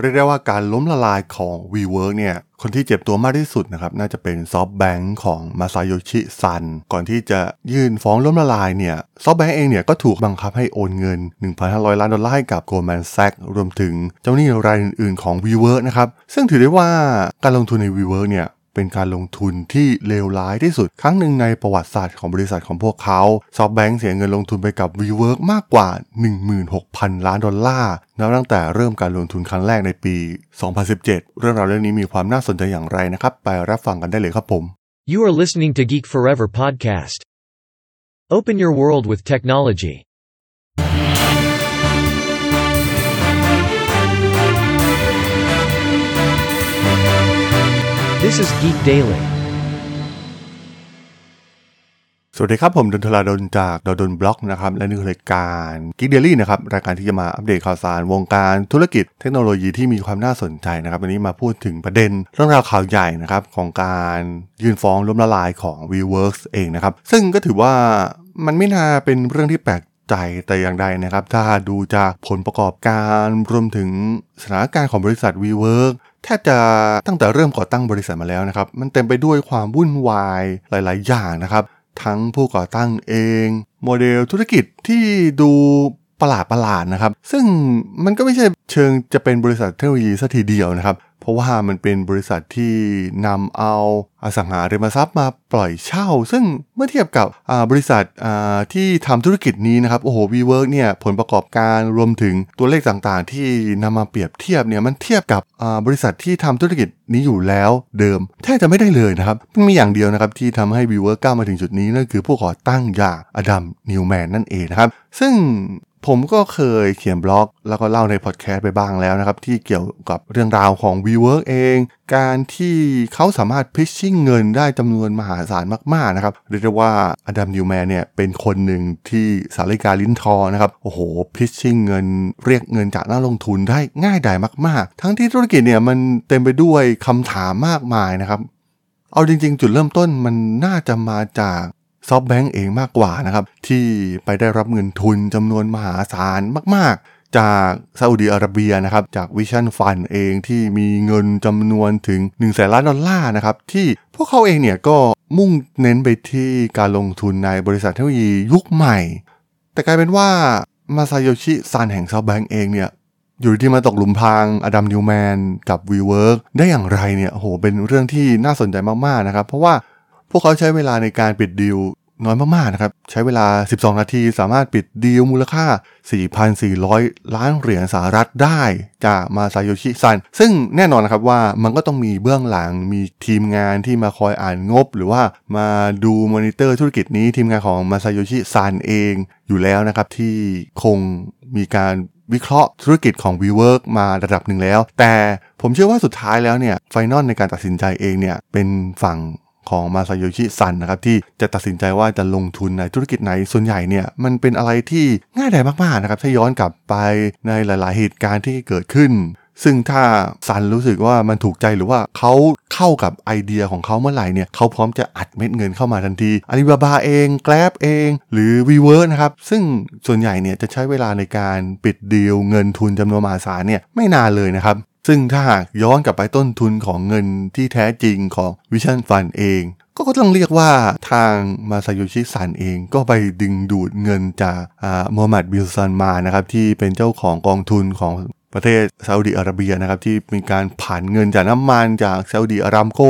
เรียกได้ว่าการล้มละลายของ WeWork เนี่ย คนที่เจ็บตัวมากที่สุดนะครับ น่าจะเป็น SoftBank ของมาซาโยชิซัน ก่อนที่จะยื่นฟ้องล้มละลายเนี่ย SoftBank เองเนี่ยก็ถูกบังคับให้โอนเงิน 1,500 ล้านดอลลาร์ให้กับ Goldman Sachs รวมถึงเจ้าหนี้รายอื่นๆของ WeWork นะครับ ซึ่งถือได้ว่าการลงทุนใน WeWork เนี่ย เป็นการลงทุนที่เลวร้ายที่สุด ครั้งหนึ่งในประวัติศาสตร์ของบริษัทของพวกเขา SoftBank เสียเงินลงทุนไปกับ WeWork มากกว่า 16,000 ล้านดอลลาร์นับตั้งแต่เริ่มการลงทุนครั้งแรกในปี 2017 เรื่องราวเรื่องนี้มีความน่าสนใจอย่างไรนะครับ ไปรับฟังกันได้เลยครับผม You are listening to Geek Forever podcast. Open your world with technology. This is Geek Daily. สวัสดีครับ ผมดนทลาดนจากดดนบล็อกนะครับ และนี่คือรายการ Geek Daily นะครับ รายการที่จะมาอัปเดตข่าวสาร วงการธุรกิจเทคโนโลยีที่มีความน่าสนใจนะครับ วันนี้มาพูดถึงประเด็นเรื่องราวข่าวใหญ่นะครับ ของการยื่นฟ้องล้มละลายของ WeWorks เองนะครับ ซึ่งก็ถือว่ามันไม่น่าเป็นเรื่องที่แปลกใจแต่อย่างใดนะครับ ถ้าดูจากผลประกอบการรวมถึงสถานการณ์ของบริษัท WeWork แทบจะตั้งแต่เริ่มก่อตั้งบริษัทมาแล้วนะครับ มันเต็มไปด้วยความวุ่นวายหลาย ๆ อย่างนะครับ ทั้งผู้ก่อตั้งเอง โมเดลธุรกิจที่ดูประหลาดประหลาดๆนะครับ ซึ่งมันก็ไม่ใช่เชิงจะเป็นบริษัทเทคโนโลยีสัทีเดียวนะครับ เพราะว่ามันเป็นบริษัทที่นำเอาอสังหาริมทรัพย์มาปล่อยเช่า ซึ่งเมื่อเทียบกับบริษัทที่ทำธุรกิจนี้นะครับ โอ้โห WeWork เนี่ยผลประกอบการรวมถึงตัวเลขต่างๆ ที่นำมาเปรียบเทียบเนี่ยมันเทียบกับบริษัทที่ทำธุรกิจนี้อยู่แล้วเดิมแทบจะไม่ได้เลยนะครับมีอย่างเดียวนะครับที่ทำให้ WeWork ก้าวมาถึงจุดนี้นั่นคือผู้ก่อตั้งอย่างอดัมนิวแมนนั่นเองนะครับซึ่ง ผมก็เคยเขียนบล็อก แล้วก็เล่าในพอดแคสต์ไปบ้างแล้วนะครับ ที่เกี่ยวกับเรื่องราวของ WeWork เอง การที่เขาสามารถพิชชิ่งเงินได้จำนวนมหาศาลมาก ๆ นะครับ เรียกได้ว่าอดัมนิวแมนเนี่ย เป็นคนหนึ่งที่สาริกาลิ้นทอนะครับ โอ้โห pitching เงินเรียกเงินจากนักลงทุนได้ง่ายดายมาก ๆ ทั้งที่ธุรกิจเนี่ยมันเต็มไปด้วยคำถามมากมายนะครับเอาจริงๆ จุดเริ่มต้นมันน่าจะมาจาก SoftBank เองมากกว่านะครับ ที่ไปได้รับเงินทุนจำนวนมหาศาลมาก ๆ จากซาอุดีอาระเบียนะครับ จาก Vision Fund เองที่มีเงินจำนวนถึงหนึ่งแสนล้านดอลลาร์นะครับ ที่พวกเขาเองเนี่ยก็มุ่งเน้นไปที่การลงทุนในบริษัทเทคโนโลยียุคใหม่ แต่กลายเป็นว่ามาซาโยชิซันแห่ง SoftBank เองเนี่ยอยู่ที่มาตกหลุมพรางอดัมนิวแมนกับ WeWork ได้อย่างไรเนี่ยโหเป็นเรื่องที่น่าสนใจมาก ๆ นะครับ เพราะว่า พวกเขาใช้เวลาในการปิดดีลน้อยมากๆนะครับ ใช้เวลา 12 นาทีสามารถปิดดีลมูลค่า 4,400 ล้านเหรียญสหรัฐได้จากมาซาโยชิซัน ซึ่งแน่นอนนะครับว่ามันก็ต้องมีเบื้องหลังมีทีมงานที่มาคอยอ่านงบ หรือว่ามาดูมอนิเตอร์ธุรกิจนี้ทีมงานของมาซาโยชิซันเองอยู่แล้วนะครับ ที่คงมีการวิเคราะห์ธุรกิจของ WeWork มาระดับหนึ่งแล้ว แต่ผมเชื่อว่าสุดท้ายแล้วเนี่ยไฟนอลในการตัดสินใจเองเนี่ยเป็นฝั่ง ของมาซาโยชิซันนะครับที่จะตัดสินใจว่าจะลงทุนในธุรกิจไหนส่วนใหญ่เนี่ยมันเป็นอะไรที่ง่ายดายมากๆนะครับถ้าย้อนกลับไปในหลาย ๆ เหตุการณ์ที่เกิดขึ้น ซึ่งถ้าซันรู้สึกว่ามันถูกใจหรือว่าเขาเข้ากับไอเดียของเขาเมื่อไหร่เนี่ยเขาพร้อมจะอัดเม็ดเงินเข้ามาทันทีอาลีบาบาเองแกลบเอง หรือ WeWork นะครับซึ่งส่วนใหญ่เนี่ยจะใช้เวลาในการปิดดีลเงินทุนจำนวนมหาศาลเนี่ยไม่นานเลยนะครับ ซึ่งถ้าหากย้อนกลับไปต้นทุนของเงินที่แท้จริงของ Vision Fund เอง ก็ต้องเรียกว่าทางมาซาโยชิซันเองก็ไปดึงดูดเงินจากโมฮัมหมัดบิลซันมานะครับที่เป็นเจ้าของกองทุนของประเทศซาอุดีอาระเบียนะครับที่มีการผ่านเงินจากน้ำมันจากซาอุดีอารามโก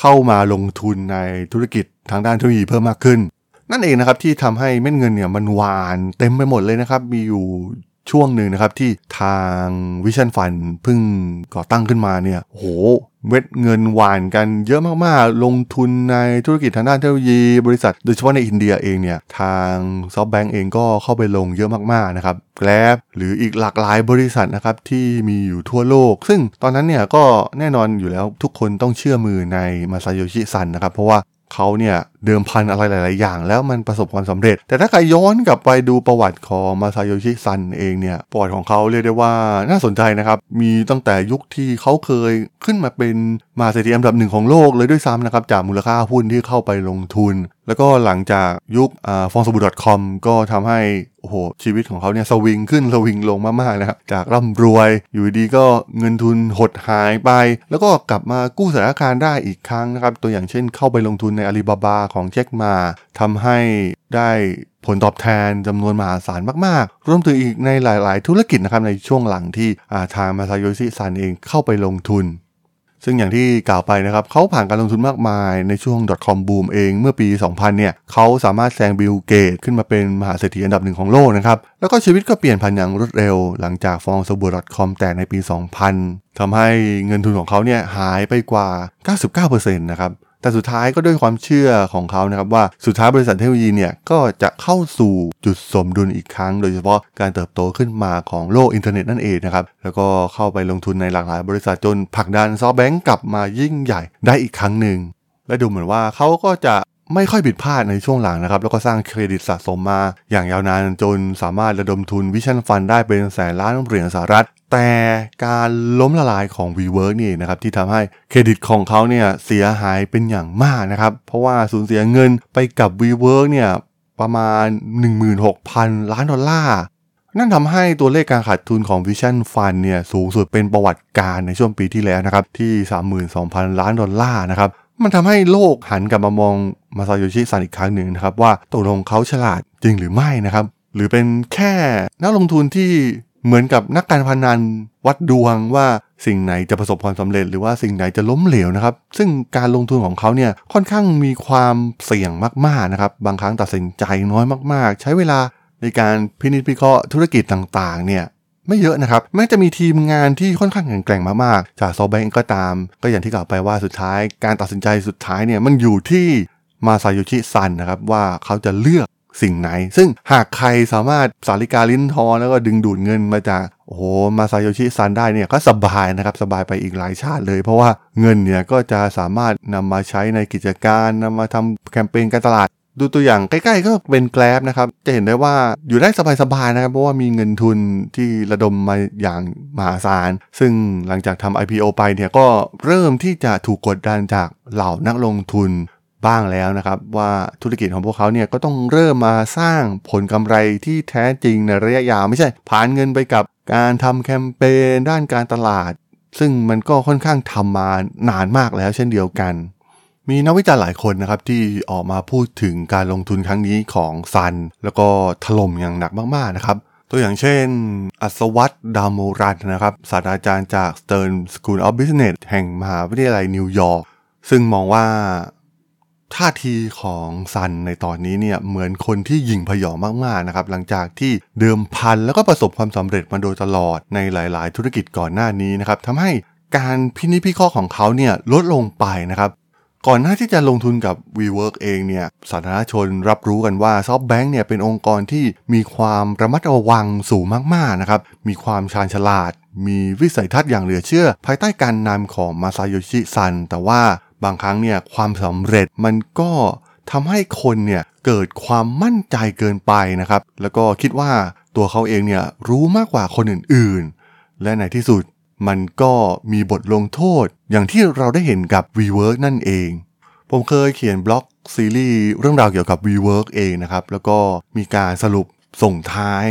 เข้ามาลงทุนในธุรกิจทางด้านเทคโนโลยีเพิ่มมากขึ้น นั่นเองนะครับที่ทำให้เม็ดเงินเนี่ยมันหวานเต็มไปหมดเลยนะครับ มีอยู่ ช่วงหนึ่งนะครับที่ทางวิชั่นฟันเพิ่งก่อตั้งขึ้นมาเนี่ยโหเม็ดเงินหวานกันเยอะมากๆ ลงทุนในธุรกิจทางด้านเทคโนโลยีบริษัท โดยเฉพาะในอินเดียเองเนี่ย ทาง SoftBank เองก็เข้าไปลงเยอะมากๆนะครับ Grab หรืออีกหลากหลายบริษัทนะครับที่มีอยู่ทั่วโลก ซึ่งตอนนั้นเนี่ยก็แน่นอนอยู่แล้วทุกคนต้องเชื่อมือในมาซาโยชิซันนะครับ เพราะว่าเขาเนี่ย เดิมพันอะไรหลาย ๆ อย่าง แล้วมันประสบความสำเร็จ แต่ถ้าใครย้อนกลับไปดูประวัติของมาซาโยชิซันเองเนี่ยประวัติของเขาเรียกได้ว่าน่าสนใจนะครับ มีตั้งแต่ยุคที่เขาเคยขึ้นมาเป็นมาเศรษฐีอันดับหนึ่งของโลกเลยด้วยซ้ำนะครับ จากมูลค่าหุ้นที่เข้าไปลงทุน แล้วก็หลังจากยุคฟองสบู่ .com ก็ทำให้โอ้โหชีวิตของเขาเนี่ยสวิงขึ้นสวิงลงมากๆนะครับจากร่ำรวยอยู่ดีก็เงินทุนหดหายไป แล้วก็กลับมากู้สถานการณ์ได้อีกครั้งนะครับตัวอย่างเช่นเข้าไปลงทุนในอาลีบาบาของเจ็คมาทำให้ได้ผลตอบแทนจำนวนมหาศาลมากๆ รวมถึงอีกในหลาย ๆ ธุรกิจนะครับในช่วงหลังที่ทางมาซาโยชิซันเองเข้าไปลงทุนซึ่งอย่างที่กล่าวไปนะครับเขาผ่านการลงทุนมากมายในช่วง .com boom เองเมื่อปี 2000 เนี่ยเขาสามารถแซงบิลเกตขึ้นมาเป็นมหาเศรษฐีอันดับหนึ่งของโลกนะครับ แล้วก็ชีวิตก็เปลี่ยนผันอย่างรวดเร็ว หลังจากฟองสบู่ .com แตกในปี 2000ทำให้เงินทุนของเขาเนี่ยหายไปกว่า 99%นะครับ แต่สุดท้ายก็ด้วยความเชื่อของเขานะครับว่าสุดท้ายบริษัทเทคโนโลยีเนี่ยก็จะเข้าสู่จุดสมดุลอีกครั้ง โดยเฉพาะการเติบโตขึ้นมาของโลกอินเทอร์เน็ตนั่นเองนะครับแล้วก็เข้าไปลงทุนในหลากหลายบริษัทจนผลักดัน SoftBank กลับมายิ่งใหญ่ได้อีกครั้งหนึ่งและดูเหมือนว่าเขาก็จะ ไม่ค่อยผิดพลาดในช่วงหลังนะครับ แล้วก็สร้างเครดิตสะสมมา อย่างยาวนานจนสามารถระดมทุน Vision Fund ได้เป็นแสนล้านเหรียญสหรัฐ แต่การล้มละลายของ WeWork นี่นะครับที่ทำให้เครดิตของเขาเนี่ยเสียหายเป็นอย่างมากนะครับ เพราะว่าสูญเสียเงินไปกับ WeWork เนี่ยประมาณ 16,000 ล้านดอลลาร์นั่นทำให้ตัวเลขการขาดทุนของ Vision Fund เนี่ยสูงสุดเป็นประวัติการในช่วงปีที่แล้วนะครับที่ 32,000 ล้านดอลลาร์นะครับ มันทำให้โลกหันกลับมามองมาซาโยชิซันอีกครั้งหนึ่งนะครับว่าตกลงเขาฉลาดจริงหรือไม่นะครับ หรือเป็นแค่นักลงทุนที่เหมือนกับนักการพนันวัดดวงว่าสิ่งไหนจะประสบความสำเร็จหรือว่าสิ่งไหนจะล้มเหลวนะครับ ซึ่งการลงทุนของเขาเนี่ยค่อนข้างมีความเสี่ยงมากๆนะครับบางครั้งตัดสินใจน้อยมากๆ ใช้เวลาในการพินิจพิเคราะห์ธุรกิจต่างๆเนี่ย ไม่เยอะนะครับแม้จะมีทีมงานที่ค่อนข้างแข็งแกร่งมากๆ จากซอแบงก์ก็ตาม ก็อย่างที่กล่าวไปว่าสุดท้าย การตัดสินใจสุดท้ายเนี่ยมันอยู่ที่มาซาโยชิซันนะครับว่าเขาจะเลือกสิ่งไหน ซึ่งหากใครสามารถสาริกาลิ้นทอแล้วก็ดึงดูดเงินมาจากโอ้โหมาซาโยชิซันได้เนี่ยก็สบายนะครับสบายไปอีกหลายชาติเลย เพราะว่าเงินเนี่ยก็จะสามารถนำมาใช้ในกิจการนำมาทำแคมเปญการตลาด ดูตัวอย่างใกล้ๆก็เป็นแกลบนะครับ จะเห็นได้ว่าอยู่ได้สบายๆนะครับ เพราะว่ามีเงินทุนที่ระดมมาอย่างมหาศาล ซึ่งหลังจากทำ IPO ไปเนี่ยก็เริ่มที่จะถูกกดดันจากเหล่านักลงทุนบ้างแล้วนะครับ ว่าธุรกิจของพวกเขาเนี่ยก็ต้องเริ่มมาสร้างผลกำไรที่แท้จริงในระยะยาวไม่ใช่ผ่านเงินไปกับการทำแคมเปญด้านการตลาด ซึ่งมันก็ค่อนข้างทำมานานมากแล้วเช่นเดียวกัน มีนักวิจารณ์หลายคนนะครับที่ออกมาพูดถึงการลงทุนครั้งนี้ของซัน แล้วก็ถล่มอย่างหนักมากๆนะครับ ตัวอย่างเช่น อัศวัตดามรัตนะครับศาสตราจารย์จาก Stern School of Business แห่งมหาวิทยาลัยนิวยอร์กซึ่งมองว่าท่าทีของซันในตอนนี้เนี่ยเหมือนคนที่ยิงพยองมากๆนะครับหลังจากที่เดิมพันแล้วก็ประสบความสำเร็จมาโดยตลอดในหลาย ๆ ธุรกิจก่อนหน้านี้นะครับทำให้การพินิจพิเคราะห์ของเขาเนี่ยลดลงไปนะครับ ก่อนหน้าที่จะลงทุนกับ WeWork เองเนี่ยสาธารณชนรับรู้กันว่า SoftBank เนี่ยเป็นองค์กรที่มีความระมัดระวังสูงมากๆนะครับมีความชาญฉลาด มีวิสัยทัศน์อย่างเหลือเชื่อ ภายใต้การนำของมาซาโยชิซัน แต่ว่าบางครั้งเนี่ยความสำเร็จมันก็ทำให้คนเนี่ยเกิดความมั่นใจเกินไปนะครับแล้วก็คิดว่าตัวเขาเองเนี่ยรู้มากกว่าคนอื่นๆ และในที่สุด มันก็มีบทลงโทษอย่างที่เราได้เห็นกับ WeWork นั่นเอง ผมเคยเขียนบล็อกซีรีส์เรื่องราวเกี่ยวกับ WeWork เองนะครับ แล้วก็มีการสรุปส่งท้าย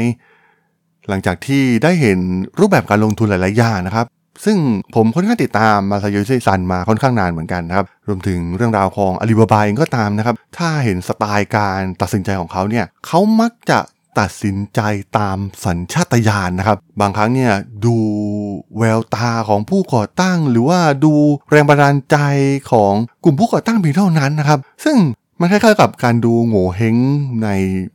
หลังจากที่ได้เห็นรูปแบบการลงทุนหลาย ๆ อย่างนะครับ ซึ่งผมค่อนข้างติดตามมาซาโยชิซันมาค่อนข้างนานเหมือนกันนะครับ รวมถึงเรื่องราวของอาลีบาบาเองก็ตามนะครับ ถ้าเห็นสไตล์การตัดสินใจของเขาเนี่ยเขามักจะตัดสินใจตามสัญชาตญาณนนะครับ บางครั้งเนี่ยดู แววตาของผู้ก่อตั้ง หรือว่าดูแรงบันดาลใจของกลุ่มผู้ก่อตั้งเพียงเท่านั้นนะครับ ซึ่งมันคล้ายๆกับการดูโง่เฮงใน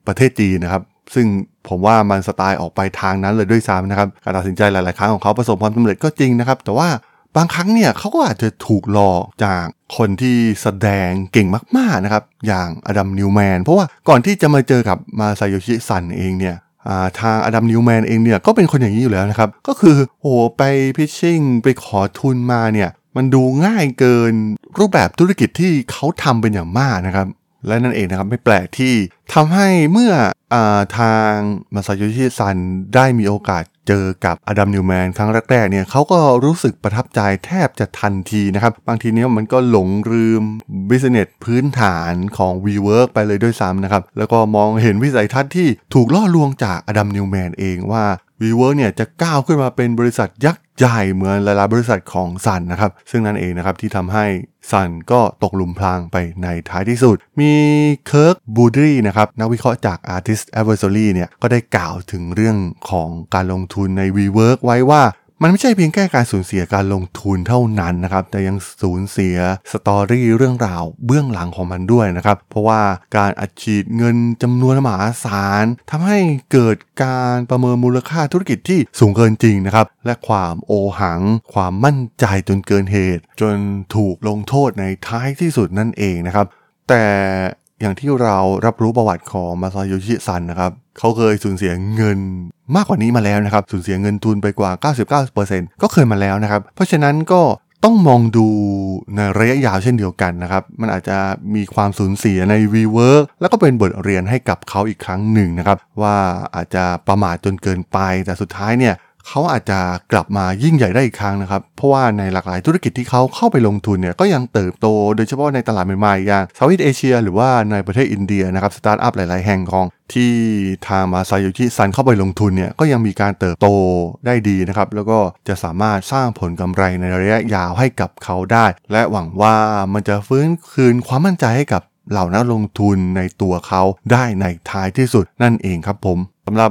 ประเทศจีนนะครับ ซึ่งผมว่ามันสไตล์ออกไปทางนั้นเลยด้วยซ้ำนะครับ การตัดสินใจหลาย ๆ ครั้งของเขาประสบความสำเร็จก็จริงนะครับ แต่ว่าบางครั้งเนี่ยเขาก็อาจจะถูกหลอกจากคนที่แสดงเก่งมาก ๆ นะครับ อย่างอดัมนิวแมน เพราะว่าก่อนที่จะมาเจอกับมาซาโยชิซันเองเนี่ย ทางอดัมนิวแมนเองเนี่ยก็เป็นคนอย่างนี้อยู่แล้วนะครับ ก็คือโอ้ไปพิชชิ่งไปขอทุนมาเนี่ยมันดูง่ายเกินรูปแบบธุรกิจที่เขาทำเป็นอย่างมากนะครับ และนั่นเองนะครับไม่แปลกที่ทำให้เมื่ออทางมาซาโยชิซันได้มีโอกาสเจอกับอดัมนิวแมนครั้งแรกๆเนี่ยเขาก็รู้สึกประทับใจแทบจะทันทีนะครับ บางทีเนี้ยมันก็หลงลืมบิสเนสพื้นฐานของ WeWork ไปเลยด้วยซ้ำนะครับ แล้วก็มองเห็นวิสัยทัศน์ที่ถูกล่อลวงจากอดัมนิวแมนเองว่า WeWork เนี่ยจะก้าวขึ้นมาเป็นบริษัทยักษ์ใหญ่เหมือนหลายๆบริษัทของซันนะครับ ซึ่งนั่นเองนะครับที่ทำให้ซันก็ตกหลุมพรางไปในท้ายที่สุด มีเคิร์กบูดรีนะครับนักวิเคราะห์จาก Artist Advisory เนี่ยก็ได้กล่าวถึงเรื่องของการลงทุนใน WeWork ไว้ว่า มันไม่ใช่เพียงแค่การสูญเสียการลงทุนเท่านั้นนะครับ แต่ยังสูญเสียสตอรี่เรื่องราวเบื้องหลังของมันด้วยนะครับ เพราะว่าการอัดฉีดเงินจำนวนมหาศาลทำให้เกิดการประเมินมูลค่าธุรกิจที่สูงเกินจริงนะครับ และความโอหัง ความมั่นใจจนเกินเหตุ จนถูกลงโทษในท้ายที่สุดนั่นเองนะครับ แต่อย่างที่เรารับรู้ประวัติของมาซาโยชิซันนะครับ เขาเคยสูญเสียเงิน มากกว่านี้มาแล้วนะครับสูญเสียเงินทุนไปกว่า 99%ก็เคยมาแล้วนะครับ เพราะฉะนั้นก็ต้องมองดูในระยะยาวเช่นเดียวกันนะครับ มันอาจจะมีความสูญเสียใน rework แล้วก็เป็นบทเรียนให้กับเขาอีกครั้งหนึ่งนะครับ ว่าอาจจะประมาทจนเกินไป แต่สุดท้ายเนี่ย เขาอาจจะกลับมายิ่งใหญ่ได้อีกครั้งนะครับ เพราะว่าในหลากหลายธุรกิจที่เขาเข้าไปลงทุนเนี่ยก็ยังเติบโต โดยเฉพาะในตลาดใหม่ๆอย่าง Southeast Asia หรือว่าในประเทศอินเดียนะครับสตาร์ทอัพหลายๆแห่งของที่ทางมาซาโยชิซันเข้าไปลงทุนเนี่ยก็ยังมีการเติบโตได้ดีนะครับ แล้วก็จะสามารถสร้างผลกำไรในระยะยาวให้กับเขาได้ และหวังว่ามันจะฟื้นคืนความมั่นใจให้กับเหล่านักลงทุนในตัวเขาได้ในท้ายที่สุดนั่นเองครับผมสำหรับ